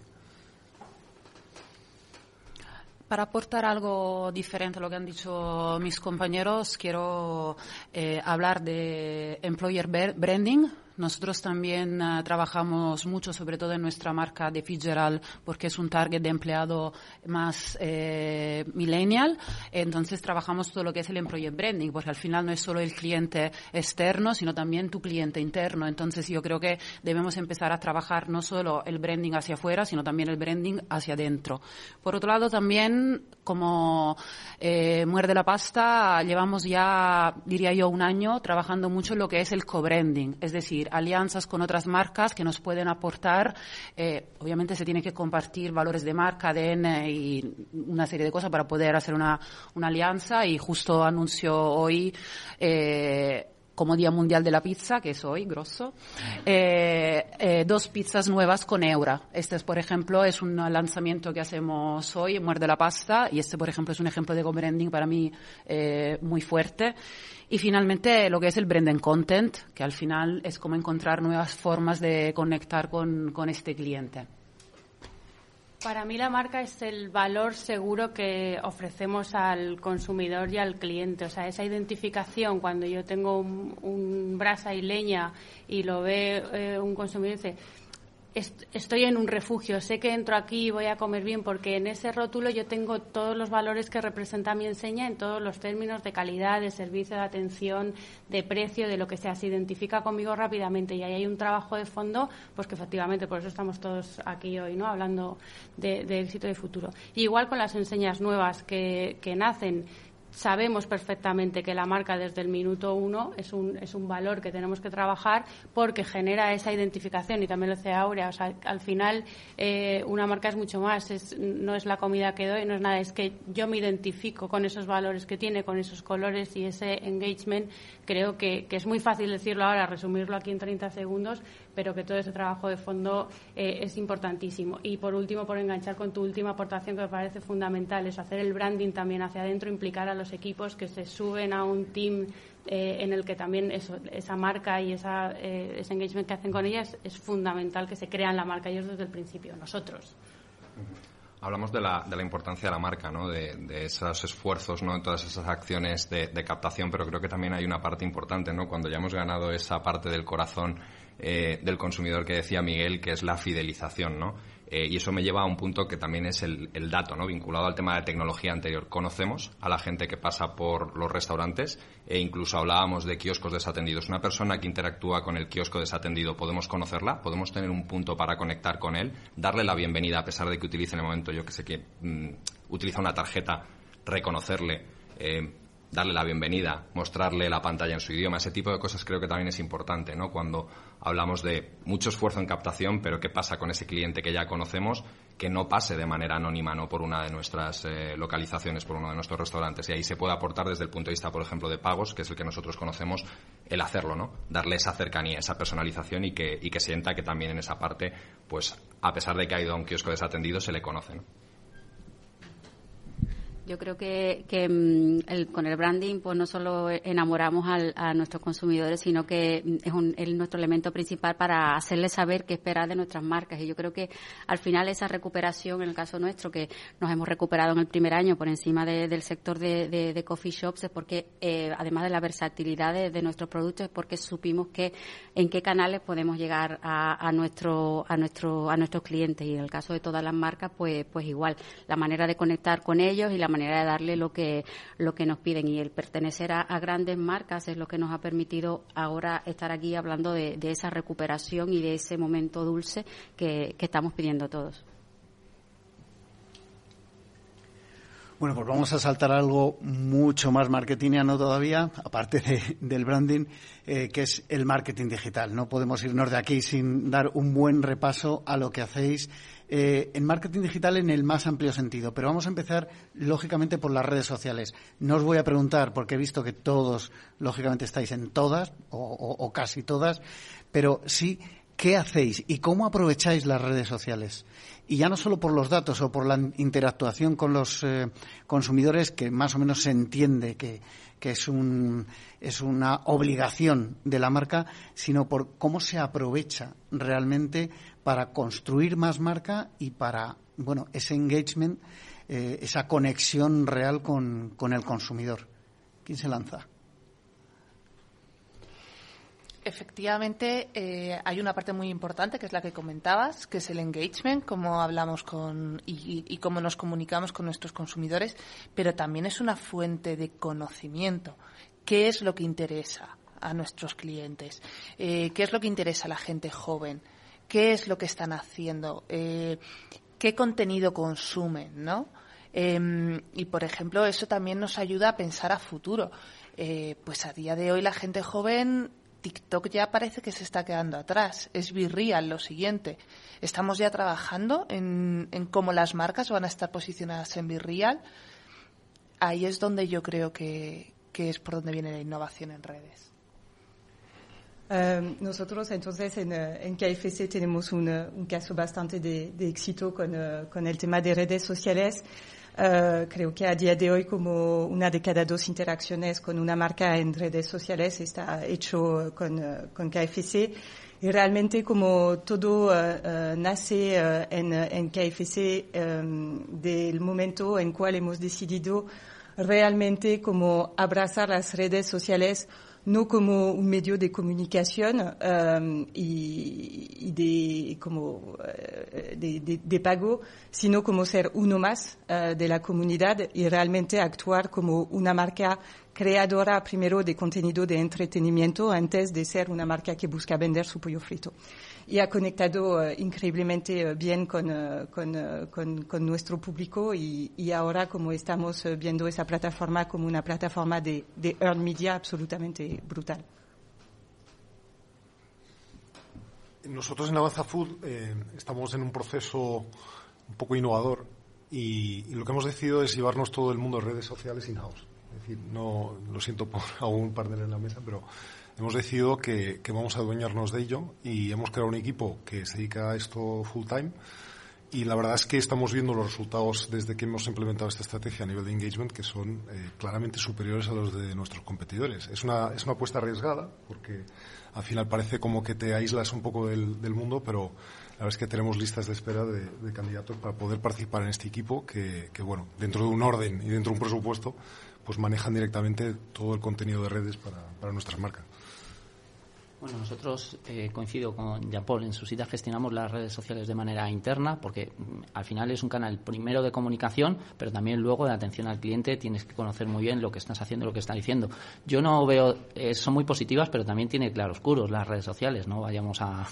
Para aportar algo diferente a lo que han dicho mis compañeros, quiero eh, hablar de employer branding, nosotros también uh, trabajamos mucho, sobre todo en nuestra marca de Fitzgerald, porque es un target de empleado más eh, millennial. Entonces trabajamos todo lo que es el employee branding, porque al final no es solo el cliente externo, sino también tu cliente interno. Entonces yo creo que debemos empezar a trabajar no solo el branding hacia afuera, sino también el branding hacia adentro. Por otro lado, también como eh, Muerde la Pasta, llevamos ya, diría yo, un año trabajando mucho en lo que es el co-branding, es decir, alianzas con otras marcas que nos pueden aportar. Eh, obviamente se tiene que compartir valores de marca, ADN y una serie de cosas para poder hacer una, una alianza y justo anuncio hoy eh, como Día Mundial de la Pizza, que es hoy, grosso, eh, eh, dos pizzas nuevas con Eura. Este, es, por ejemplo, es un lanzamiento que hacemos hoy, Muerde la Pasta, y este, por ejemplo, es un ejemplo de co-branding para mí eh, muy fuerte. Y finalmente lo que es el branding content, que al final es como encontrar nuevas formas de conectar con, con este cliente. Para mí la marca es el valor seguro que ofrecemos al consumidor y al cliente. O sea, esa identificación cuando yo tengo un, un brasa y leña y lo ve eh, un consumidor y dice, estoy en un refugio, sé que entro aquí y voy a comer bien porque en ese rótulo yo tengo todos los valores que representa mi enseña en todos los términos de calidad, de servicio, de atención, de precio, de lo que sea. Se identifica conmigo rápidamente y ahí hay un trabajo de fondo, pues que efectivamente por eso estamos todos aquí hoy, ¿no? Hablando de, éxito de futuro. Igual con las enseñas nuevas que, que nacen sabemos perfectamente que la marca desde el minuto uno es un, es un valor que tenemos que trabajar porque genera esa identificación y también lo hace Aurea. O sea, al final eh, una marca es mucho más, no es la comida que doy, no es nada, es que yo me identifico con esos valores que tiene, con esos colores y ese engagement. Creo que, que es muy fácil decirlo ahora, resumirlo aquí en 30 segundos, pero que todo ese trabajo de fondo eh, es importantísimo. Y por último, por enganchar con tu última aportación que me parece fundamental, es hacer el branding también hacia adentro, implicar a los equipos que se suben a un team eh, en el que también esa marca y esa, eh, ese engagement que hacen con ellas es fundamental que se crean la marca ellos desde el principio, nosotros. Hablamos de la, de la importancia de la marca, ¿no? de, de esos esfuerzos, ¿no? en todas esas acciones de, de, captación, pero creo que también hay una parte importante, ¿no? cuando ya hemos ganado esa parte del corazón eh, del consumidor que decía Miguel, que es la fidelización, ¿no? Eh, y eso me lleva a un punto que también es el, dato, ¿no? Vinculado al tema de tecnología anterior. Conocemos a la gente que pasa por los restaurantes e incluso hablábamos de kioscos desatendidos. Una persona que interactúa con el kiosco desatendido, ¿podemos conocerla? ¿Podemos tener un punto para conectar con él? Darle la bienvenida a pesar de que utilice en el momento, yo que sé, que mm, utiliza una tarjeta, reconocerle. Eh, darle la bienvenida, mostrarle la pantalla en su idioma, ese tipo de cosas creo que también es importante, ¿no? Cuando hablamos de mucho esfuerzo en captación, pero qué pasa con ese cliente que ya conocemos, que no pase de manera anónima, ¿no? Por una de nuestras eh, localizaciones, por uno de nuestros restaurantes. Y ahí se puede aportar desde el punto de vista, por ejemplo, de pagos, que es el que nosotros conocemos, el hacerlo, ¿no? Darle esa cercanía, esa personalización y que, y que sienta que también en esa parte, pues, a pesar de que ha ido a un kiosco desatendido, se le conoce, ¿no? Yo creo que, que mm, el, con el branding pues no solo enamoramos al, a nuestros consumidores, sino que mm, es, un, es, nuestro elemento principal para hacerles saber qué esperar de nuestras marcas. Y yo creo que al final esa recuperación, en el caso nuestro, que nos hemos recuperado en el primer año por encima de, del sector de, coffee shops, es porque, eh, además de la versatilidad de, nuestros productos, es porque supimos que en qué canales podemos llegar a, a, nuestro, a, nuestro, a nuestros clientes. Y en el caso de todas las marcas, pues, pues igual, la manera de conectar con ellos y la manera manera de darle lo que, lo que nos piden. Y el pertenecer a, a grandes marcas es lo que nos ha permitido ahora estar aquí hablando de, de esa recuperación y de ese momento dulce que, que estamos pidiendo todos. Bueno, pues vamos a saltar algo mucho más marketingiano todavía, aparte de, del branding, eh, que es el marketing digital. No podemos irnos de aquí sin dar un buen repaso a lo que hacéis eh, en marketing digital en el más amplio sentido. Pero vamos a empezar, lógicamente, por las redes sociales. No os voy a preguntar, porque he visto que todos, lógicamente, estáis en todas, o, o, o casi todas, pero sí, ¿qué hacéis y cómo aprovecháis las redes sociales? y ya no solo por los datos o por la interactuación con los eh, consumidores, que más o menos se entiende que, que es, un, es una obligación de la marca, sino por cómo se aprovecha realmente para construir más marca y para, bueno, ese engagement, eh, esa conexión real con, con el consumidor. ¿Quién se lanza? Efectivamente, eh, hay una parte muy importante que es la que comentabas, que es el engagement, cómo hablamos con y, cómo nos comunicamos con nuestros consumidores, pero también es una fuente de conocimiento. ¿Qué es lo que interesa a nuestros clientes? Eh, ¿Qué es lo que interesa a la gente joven? ¿Qué es lo que están haciendo? Eh, ¿Qué contenido consumen? ¿no? Eh, y, por ejemplo, eso también nos ayuda a pensar a futuro. Pues a día de hoy la gente joven TikTok ya parece que se está quedando atrás. Es Virreal lo siguiente. Estamos ya trabajando en, en cómo las marcas van a estar posicionadas en Virreal. Ahí es donde yo creo que, que es por donde viene la innovación en redes. Um, nosotros entonces en, en, KFC tenemos un, un caso bastante de, de éxito con, uh, con, el tema de redes sociales. Uh, creo que a día de hoy como una de cada dos interacciones con una marca en redes sociales está hecho con, uh, con KFC y realmente como todo uh, nace en, en, KFC um, del momento en cual hemos decidido realmente como abrazar las redes sociales no como un medio de comunicación um, y, de, como, uh, de, pago, sino como ser uno más uh, de la comunidad y realmente actuar como una marca creadora primero de contenido de entretenimiento antes de ser una marca que busca vender su pollo frito. Y ha conectado eh, increíblemente bien con, con, con, nuestro público y, y, ahora como estamos viendo esa plataforma como una plataforma de, de earned media absolutamente brutal. Nosotros en Avanza Food estamos en un proceso un poco innovador y, lo que hemos decidido es llevarnos todo el mundo de redes sociales in-house. Es decir, no lo siento por algún partner en la mesa, pero hemos decidido que, vamos a adueñarnos de ello y hemos creado un equipo que se dedica a esto full time. Y la verdad es que estamos viendo los resultados desde que hemos implementado esta estrategia a nivel de engagement que son eh, claramente superiores a los de nuestros competidores. Es una, es una apuesta arriesgada porque al final parece como que te aíslas un poco del, del mundo, pero la verdad es que tenemos listas de espera de, candidatos para poder participar en este equipo que, bueno, dentro de un orden y dentro de un presupuesto, pues manejan directamente todo el contenido de redes para nuestras marcas. Bueno, nosotros eh, coincido con Jean-Paul. En su cita gestionamos las redes sociales de manera interna porque mm, al final es un canal primero de comunicación, pero también luego de atención al cliente. Tienes que conocer muy bien lo que estás haciendo, lo que estás diciendo. Yo no veo, eh, son muy positivas, pero también tiene claroscuros las redes sociales. No vayamos a,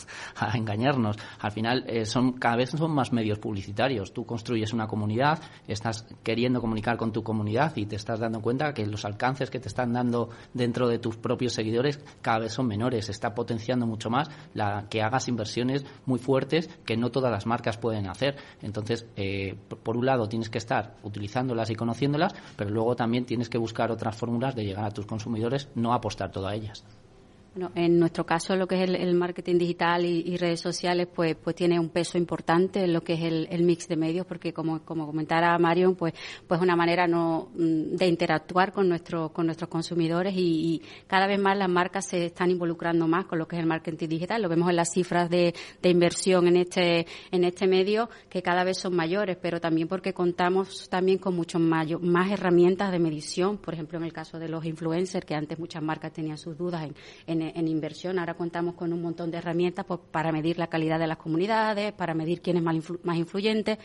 engañarnos. Al final eh, son cada vez son más medios publicitarios. Tú construyes una comunidad, estás queriendo comunicar con tu comunidad y te estás dando cuenta que los alcances que te están dando dentro de tus propios seguidores cada vez son menores está potenciando mucho más la, que hagas inversiones muy fuertes que no todas las marcas pueden hacer. Entonces, eh, por un lado, tienes que estar utilizándolas y conociéndolas, pero luego también tienes que buscar otras fórmulas de llegar a tus consumidores, no apostar todo a ellas. Bueno, en nuestro caso, lo que es el, marketing digital y, redes sociales, pues, pues tiene un peso importante en lo que es el, mix de medios, porque como, como comentara Marion, pues, pues una manera no mm, de interactuar con nuestros con nuestros consumidores y, cada vez más las marcas se están involucrando más con lo que es el marketing digital. Lo vemos en las cifras de, inversión en este en este medio que cada vez son mayores, pero también porque contamos también con mucho mayor, más herramientas de medición. Por ejemplo, en el caso de los influencers, que antes muchas marcas tenían sus dudas en, en en, inversión. Ahora contamos con un montón de herramientas pues, para medir la calidad de las comunidades, para medir quién es más, más influyente.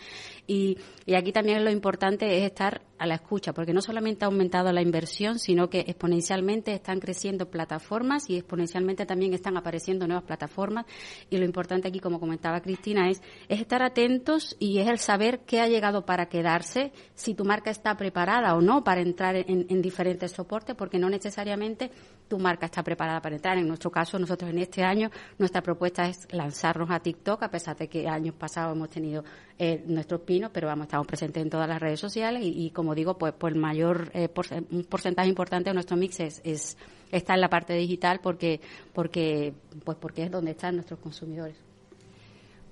Y, y aquí también lo importante es estar a la escucha, porque no solamente ha aumentado la inversión, sino que exponencialmente están creciendo plataformas y exponencialmente también están apareciendo nuevas plataformas. Y lo importante aquí, como comentaba Cristina, es, es estar atentos y es el saber qué ha llegado para quedarse, si tu marca está preparada o no para entrar en, en diferentes soportes, porque no necesariamente tu marca está preparada para entrar. En nuestro caso, nosotros en este año, nuestra propuesta es lanzarnos a TikTok, a pesar de que años pasados hemos tenido eh, nuestros pinos, pero vamos, estamos presentes en todas las redes sociales y, como digo, pues, pues el mayor eh, un porcentaje importante de nuestro mix es, está en la parte digital porque, porque, pues porque es donde están nuestros consumidores.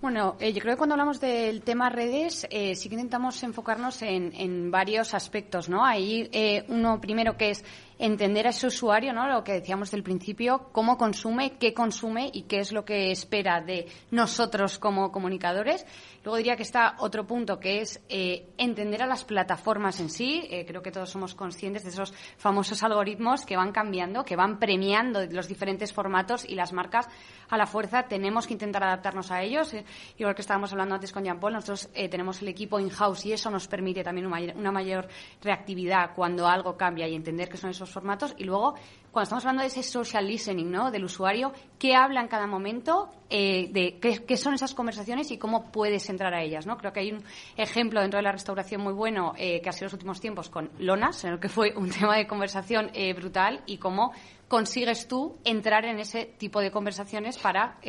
Bueno, eh, yo creo que cuando hablamos del tema redes, eh, sí que intentamos enfocarnos en, en varios aspectos, ¿no? Ahí eh, uno primero que es entender a ese usuario, ¿no? Lo que decíamos del principio, cómo consume, qué consume y qué es lo que espera de nosotros como comunicadores. Luego diría que está otro punto que es eh, entender a las plataformas en sí. Eh, creo que todos somos conscientes de esos famosos algoritmos que van cambiando, que van premiando los diferentes formatos y las marcas a la fuerza tenemos que intentar adaptarnos a ellos. Eh, igual que estábamos hablando antes con Jean Paul, nosotros tenemos el equipo in-house y eso nos permite también una mayor reactividad cuando algo cambia y entender que son esos formatos y luego cuando estamos hablando de ese social listening, ¿no? Del usuario, qué habla en cada momento, eh, de qué, son esas conversaciones y cómo puedes entrar a ellas, ¿no? Creo que hay un ejemplo dentro de la restauración muy bueno eh, que ha sido los últimos tiempos con Lonas, en el que fue un tema de conversación eh, brutal y cómo consigues tú entrar en ese tipo de conversaciones para,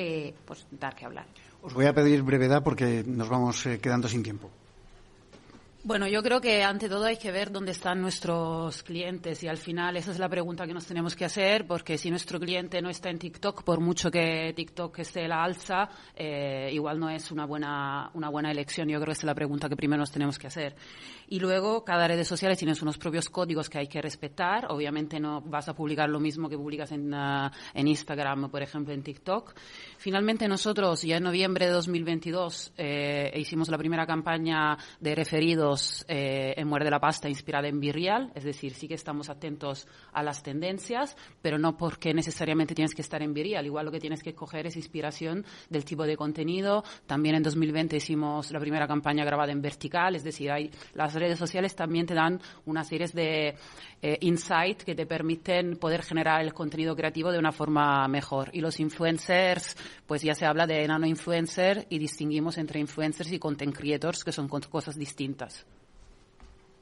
pues, dar que hablar. Os voy a pedir brevedad porque nos vamos quedando sin tiempo. Bueno, yo creo que ante todo hay que ver dónde están nuestros clientes y al final esa es la pregunta que nos tenemos que hacer porque si nuestro cliente no está en TikTok, por mucho que TikTok esté la alza, eh, igual no es una buena, una buena elección. Yo creo que esa es la pregunta que primero nos tenemos que hacer. Y luego, cada red social tiene unos propios códigos que hay que respetar. Obviamente no vas a publicar lo mismo que publicas en, uh, en Instagram, por ejemplo, en TikTok. Finalmente, nosotros ya en noviembre de 2022 eh, hicimos la primera campaña de referido basados eh, en Muerde la Pasta inspirada en Virreal, es decir, sí que estamos atentos a las tendencias, pero no porque necesariamente tienes que estar en Virreal. Igual lo que tienes que coger es inspiración del tipo de contenido. También en 2020 hicimos la primera campaña grabada en vertical, es decir, hay, las redes sociales también te dan una serie de eh, insights que te permiten poder generar el contenido creativo de una forma mejor. Y los influencers, pues ya se habla de nano influencer y distinguimos entre influencers y content creators, que son cosas distintas.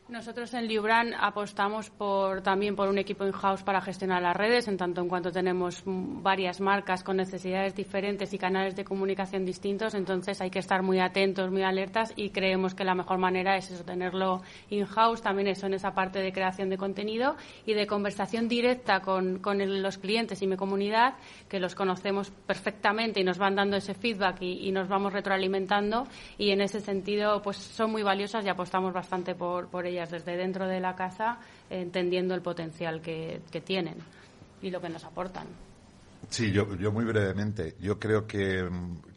Nosotros en Libran apostamos por, también por un equipo in-house para gestionar las redes, en tanto en cuanto tenemos varias marcas con necesidades diferentes y canales de comunicación distintos, entonces hay que estar muy atentos, muy alertas y creemos que la mejor manera es eso, tenerlo in-house, también eso en esa parte de creación de contenido y de conversación directa con, con los clientes y mi comunidad, que los conocemos perfectamente y nos van dando ese feedback y, y nos vamos retroalimentando y en ese sentido pues son muy valiosas y apostamos bastante por, por ellas desde dentro de la casa, entendiendo el potencial que, tienen y lo que nos aportan. Sí, yo, muy brevemente. Yo creo que,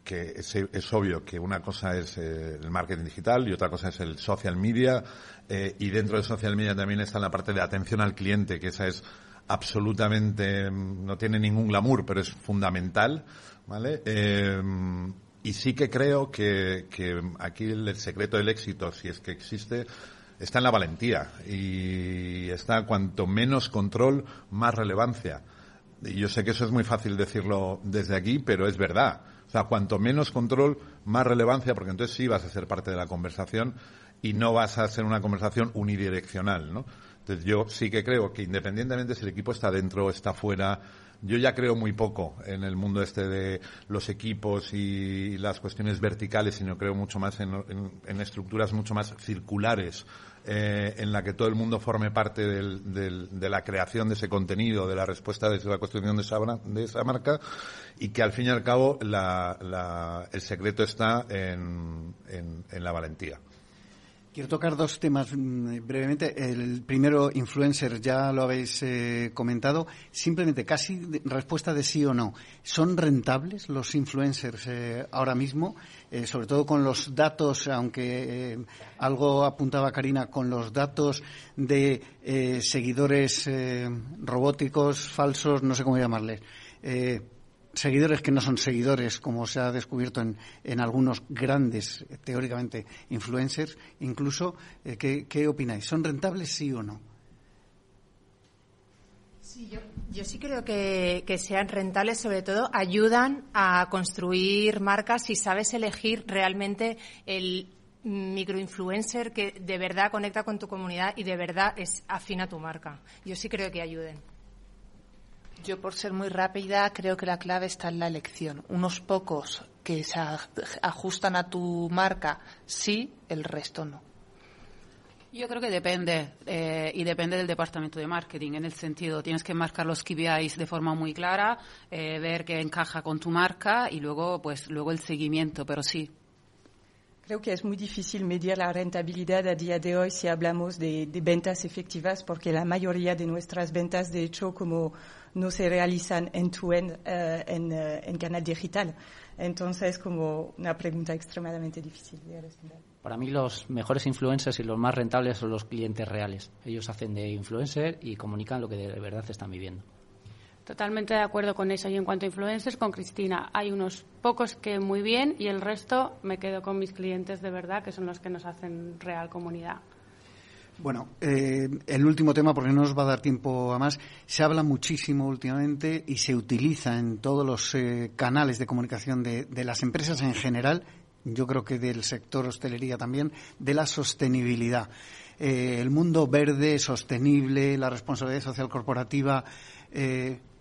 es, obvio que una cosa es eh, el marketing digital y otra cosa es el social media. Eh, y dentro del social media también está la parte de atención al cliente, que esa es absolutamente, no tiene ningún glamour, pero es fundamental. ¿Vale? Eh, y sí que creo que aquí el secreto del éxito, si es que existe, está en la valentía y está cuanto menos control, más relevancia. Y yo sé que eso es muy fácil decirlo desde aquí, pero es verdad. O sea, cuanto menos control, más relevancia, porque entonces sí vas a ser parte de la conversación y no vas a ser una conversación unidireccional, ¿no? Entonces yo sí que creo que independientemente si el equipo está dentro o está fuera, yo ya creo muy poco en el mundo este de los equipos y las cuestiones verticales, sino creo mucho más en estructuras mucho más circulares eh, en la que todo el mundo forme parte de la creación de ese contenido, de la respuesta de la construcción de esa, marca y que al fin y al cabo el secreto está en la valentía. Quiero tocar dos temas mm, brevemente. El primero, influencer, ya lo habéis eh, comentado. Simplemente, casi respuesta de sí o no. ¿Son rentables los influencers eh, ahora mismo? Eh, sobre todo con los datos, aunque algo apuntaba Karina, con los datos de seguidores robóticos, falsos, no sé cómo llamarles seguidores que no son seguidores, como se ha descubierto en, en algunos grandes, teóricamente, influencers, incluso, eh, ¿qué, opináis? ¿Son rentables sí o no? Sí, yo, sí creo que, que, sean rentables, sobre todo ayudan a construir marcas si sabes elegir realmente el microinfluencer que de verdad conecta con tu comunidad y de verdad es afina a tu marca. Yo sí creo que ayuden. Yo, por ser muy rápida, creo que la clave está en la elección. Unos pocos que se ajustan a tu marca, sí, el resto no. Yo creo que depende eh, y depende del departamento de marketing. En el sentido, tienes que marcar los KPIs de forma muy clara, eh, ver qué encaja con tu marca y luego, pues, luego el seguimiento. Pero sí, Creo que es muy difícil medir la rentabilidad a día de hoy si hablamos de, ventas efectivas, porque la mayoría de nuestras ventas, de hecho, como no se realizan end-to-end eh, eh, en, canal digital. Entonces, como una pregunta extremadamente difícil de responder. Para mí los mejores influencers y los más rentables son los clientes reales. Ellos hacen de influencer y comunican lo que de verdad están viviendo. Totalmente de acuerdo con eso. Y en cuanto a influencers, con Cristina, hay unos pocos que muy bien y el resto me quedo con mis clientes de verdad, que son los que nos hacen real comunidad. Bueno, eh, el último tema, porque no nos va a dar tiempo a más, se habla muchísimo últimamente y se utiliza en todos los eh, canales de comunicación de, las empresas en general, yo creo que del sector hostelería también, de la sostenibilidad. Eh, el mundo verde, sostenible, la responsabilidad social corporativa,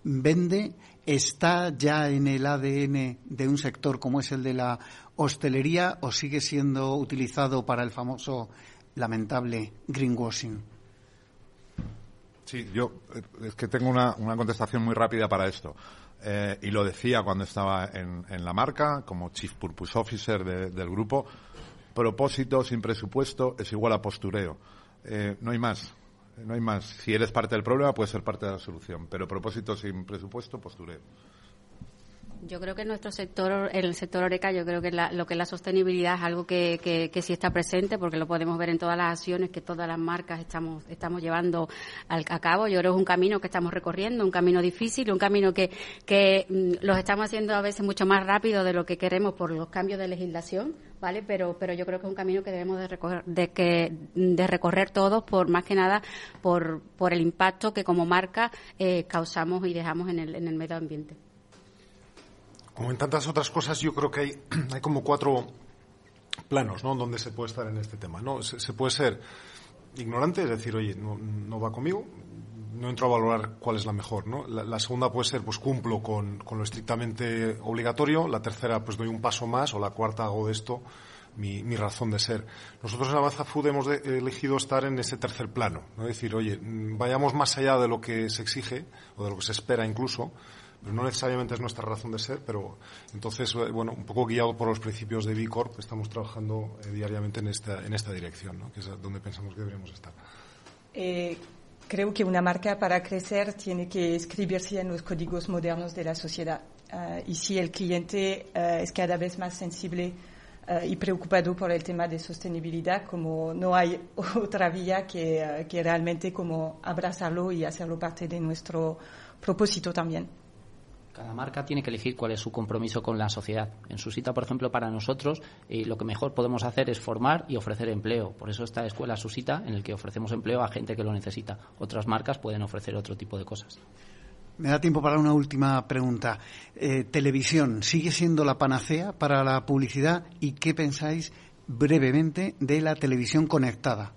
vende, está ya en el ADN de un sector como es el de la hostelería o sigue siendo utilizado para el famoso lamentable greenwashing? Sí, yo eh, es que tengo una, contestación muy rápida para esto. Eh, y lo decía cuando estaba en, la marca, como Chief Purpose Officer del grupo, propósito sin presupuesto es igual a postureo. Eh, no hay más. No hay más. Si eres parte del problema, puedes ser parte de la solución. Pero propósito sin presupuesto, postureo. Yo creo que en nuestro sector, en el sector Oreca, yo creo que lo que es la sostenibilidad es algo que, que, sí está presente porque lo podemos ver en todas las acciones que todas las marcas estamos, estamos llevando al, a cabo. Yo creo que es un camino que estamos recorriendo, un camino difícil, un camino que, que mm, los estamos haciendo a veces mucho más rápido de lo que queremos por los cambios de legislación, ¿vale? Pero, pero yo creo que es un camino que debemos de recorrer, de que, de recorrer todos por más que nada por, por el impacto que como marca eh, causamos y dejamos en el, en el medio ambiente. Como en tantas otras cosas, yo creo que hay, hay como cuatro planos, ¿no? Donde se puede estar en este tema, ¿no? Se, puede ser ignorante, es decir, oye, no, va conmigo, no entro a valorar cuál es la mejor, ¿no? La, segunda puede ser, pues cumplo con, lo estrictamente obligatorio, la tercera, pues doy un paso más, o la cuarta hago de esto mi, razón de ser. Nosotros en Avanza Food hemos elegido estar en ese tercer plano, ¿no? Decir, oye, vayamos más allá de lo que se exige, o de lo que se espera incluso, no necesariamente es nuestra razón de ser, pero entonces, eh, bueno, un poco guiado por los principios de B Corp, estamos trabajando eh, diariamente en esta, en esta dirección, ¿no? que es donde pensamos que deberíamos estar. Eh, creo que una marca para crecer tiene que escribirse en los códigos modernos de la sociedad. y si el cliente es cada vez más sensible y preocupado por el tema de sostenibilidad, como no hay otra vía que, que realmente como abrazarlo y hacerlo parte de nuestro propósito también. Cada marca tiene que elegir cuál es su compromiso con la sociedad. En su cita, por ejemplo, para nosotros, eh, lo que mejor podemos hacer es formar y ofrecer empleo. Por eso esta escuela Susita, en el que ofrecemos empleo a gente que lo necesita. Otras marcas pueden ofrecer otro tipo de cosas. Me da tiempo para una última pregunta. Eh, ¿Televisión sigue siendo la panacea para la publicidad? ¿Y qué pensáis brevemente de la televisión conectada?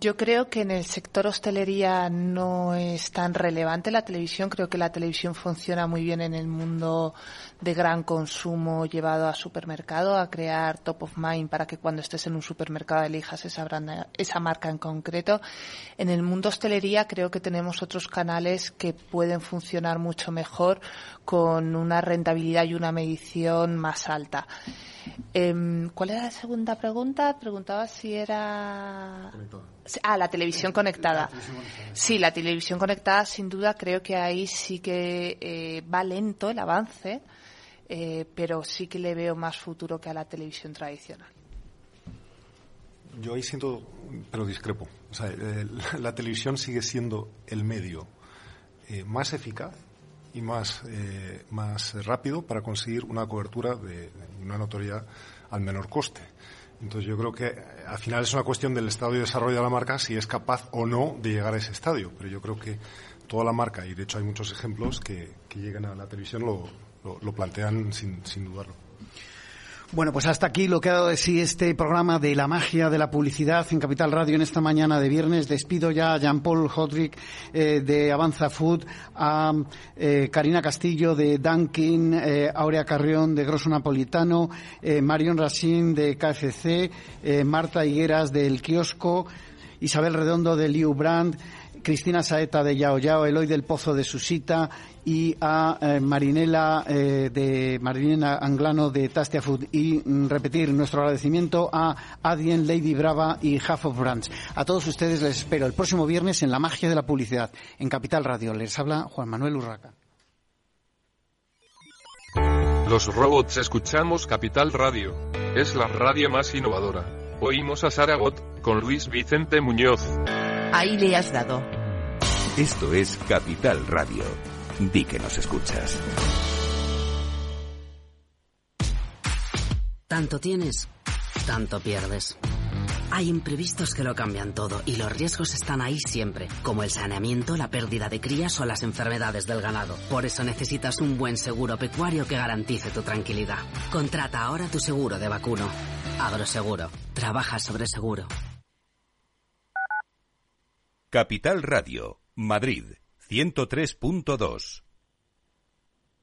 Yo creo que en el sector hostelería no es tan relevante la televisión. Creo que la televisión funciona muy bien en el mundo de gran consumo llevado a supermercado, a crear top of mind para que cuando estés en un supermercado elijas esa, esa marca en concreto. En el mundo hostelería creo que tenemos otros canales que pueden funcionar mucho mejor con una rentabilidad y una medición más alta. Em, ¿Cuál era la segunda pregunta? Preguntaba si era. Ah, la televisión conectada. Sí, la televisión conectada, sin duda, creo que ahí sí que eh, va lento el avance, eh, pero sí que le veo más futuro que a la televisión tradicional. Yo ahí siento, pero discrepo. O sea, la televisión sigue siendo el medio eh, más eficaz y más, más rápido para conseguir una cobertura de una notoriedad al menor coste. Entonces yo creo que eh, al final es una cuestión del estado de desarrollo de la marca si es capaz o no de llegar a ese estadio. Pero yo creo que toda la marca, y de hecho hay muchos ejemplos que, que llegan a la televisión, lo, lo, plantean sin, sin dudarlo. Bueno, pues hasta aquí lo que ha dado de sí este programa de la magia de la publicidad en Capital Radio en esta mañana de viernes. Despido ya a Jean-Paul Hodrick eh, de Avanza Food, a eh, Karina Castillo de Dunkin, eh, Aurea Carrión de Grosso Napolitano, Marion Racine de KFC, Marta Higueras del Kiosco, Isabel Redondo de Liu Brand, Cristina Saeta de Yao Yao, Eloy del Pozo de Susita y a eh, Marinela eh, de Marinela Anglano de Tastia Food y mm, repetir nuestro agradecimiento a Adien, Lady Brava y Half of Brands. A todos ustedes les espero el próximo viernes en La Magia de la Publicidad en Capital Radio. Les habla Juan Manuel Urraca. Los robots escuchamos Capital Radio. Es la radio más innovadora. Oímos a Saragot con Luis Vicente Muñoz. Ahí le has dado. Esto es Capital Radio. Di que nos escuchas. Tanto tienes, tanto pierdes. Hay imprevistos que lo cambian todo y los riesgos están ahí siempre, como el saneamiento, la pérdida de crías o las enfermedades del ganado. Por eso necesitas un buen seguro pecuario que garantice tu tranquilidad. Contrata ahora tu seguro de vacuno. Agroseguro. Trabaja sobre seguro. Capital Radio, Madrid, 103.2.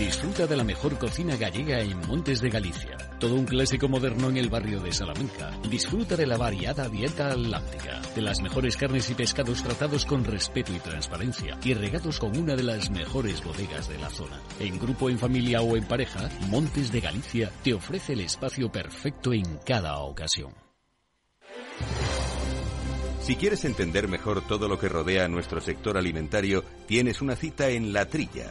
Disfruta de la mejor cocina gallega en Montes de Galicia. Todo un clásico moderno en el barrio de Salamanca. Disfruta de la variada dieta atlántica, de las mejores carnes y pescados tratados con respeto y transparencia y regados con una de las mejores bodegas de la zona. En grupo, en familia o en pareja, Montes de Galicia te ofrece el espacio perfecto en cada ocasión. Si quieres entender mejor todo lo que rodea a nuestro sector alimentario, tienes una cita en La Trilla.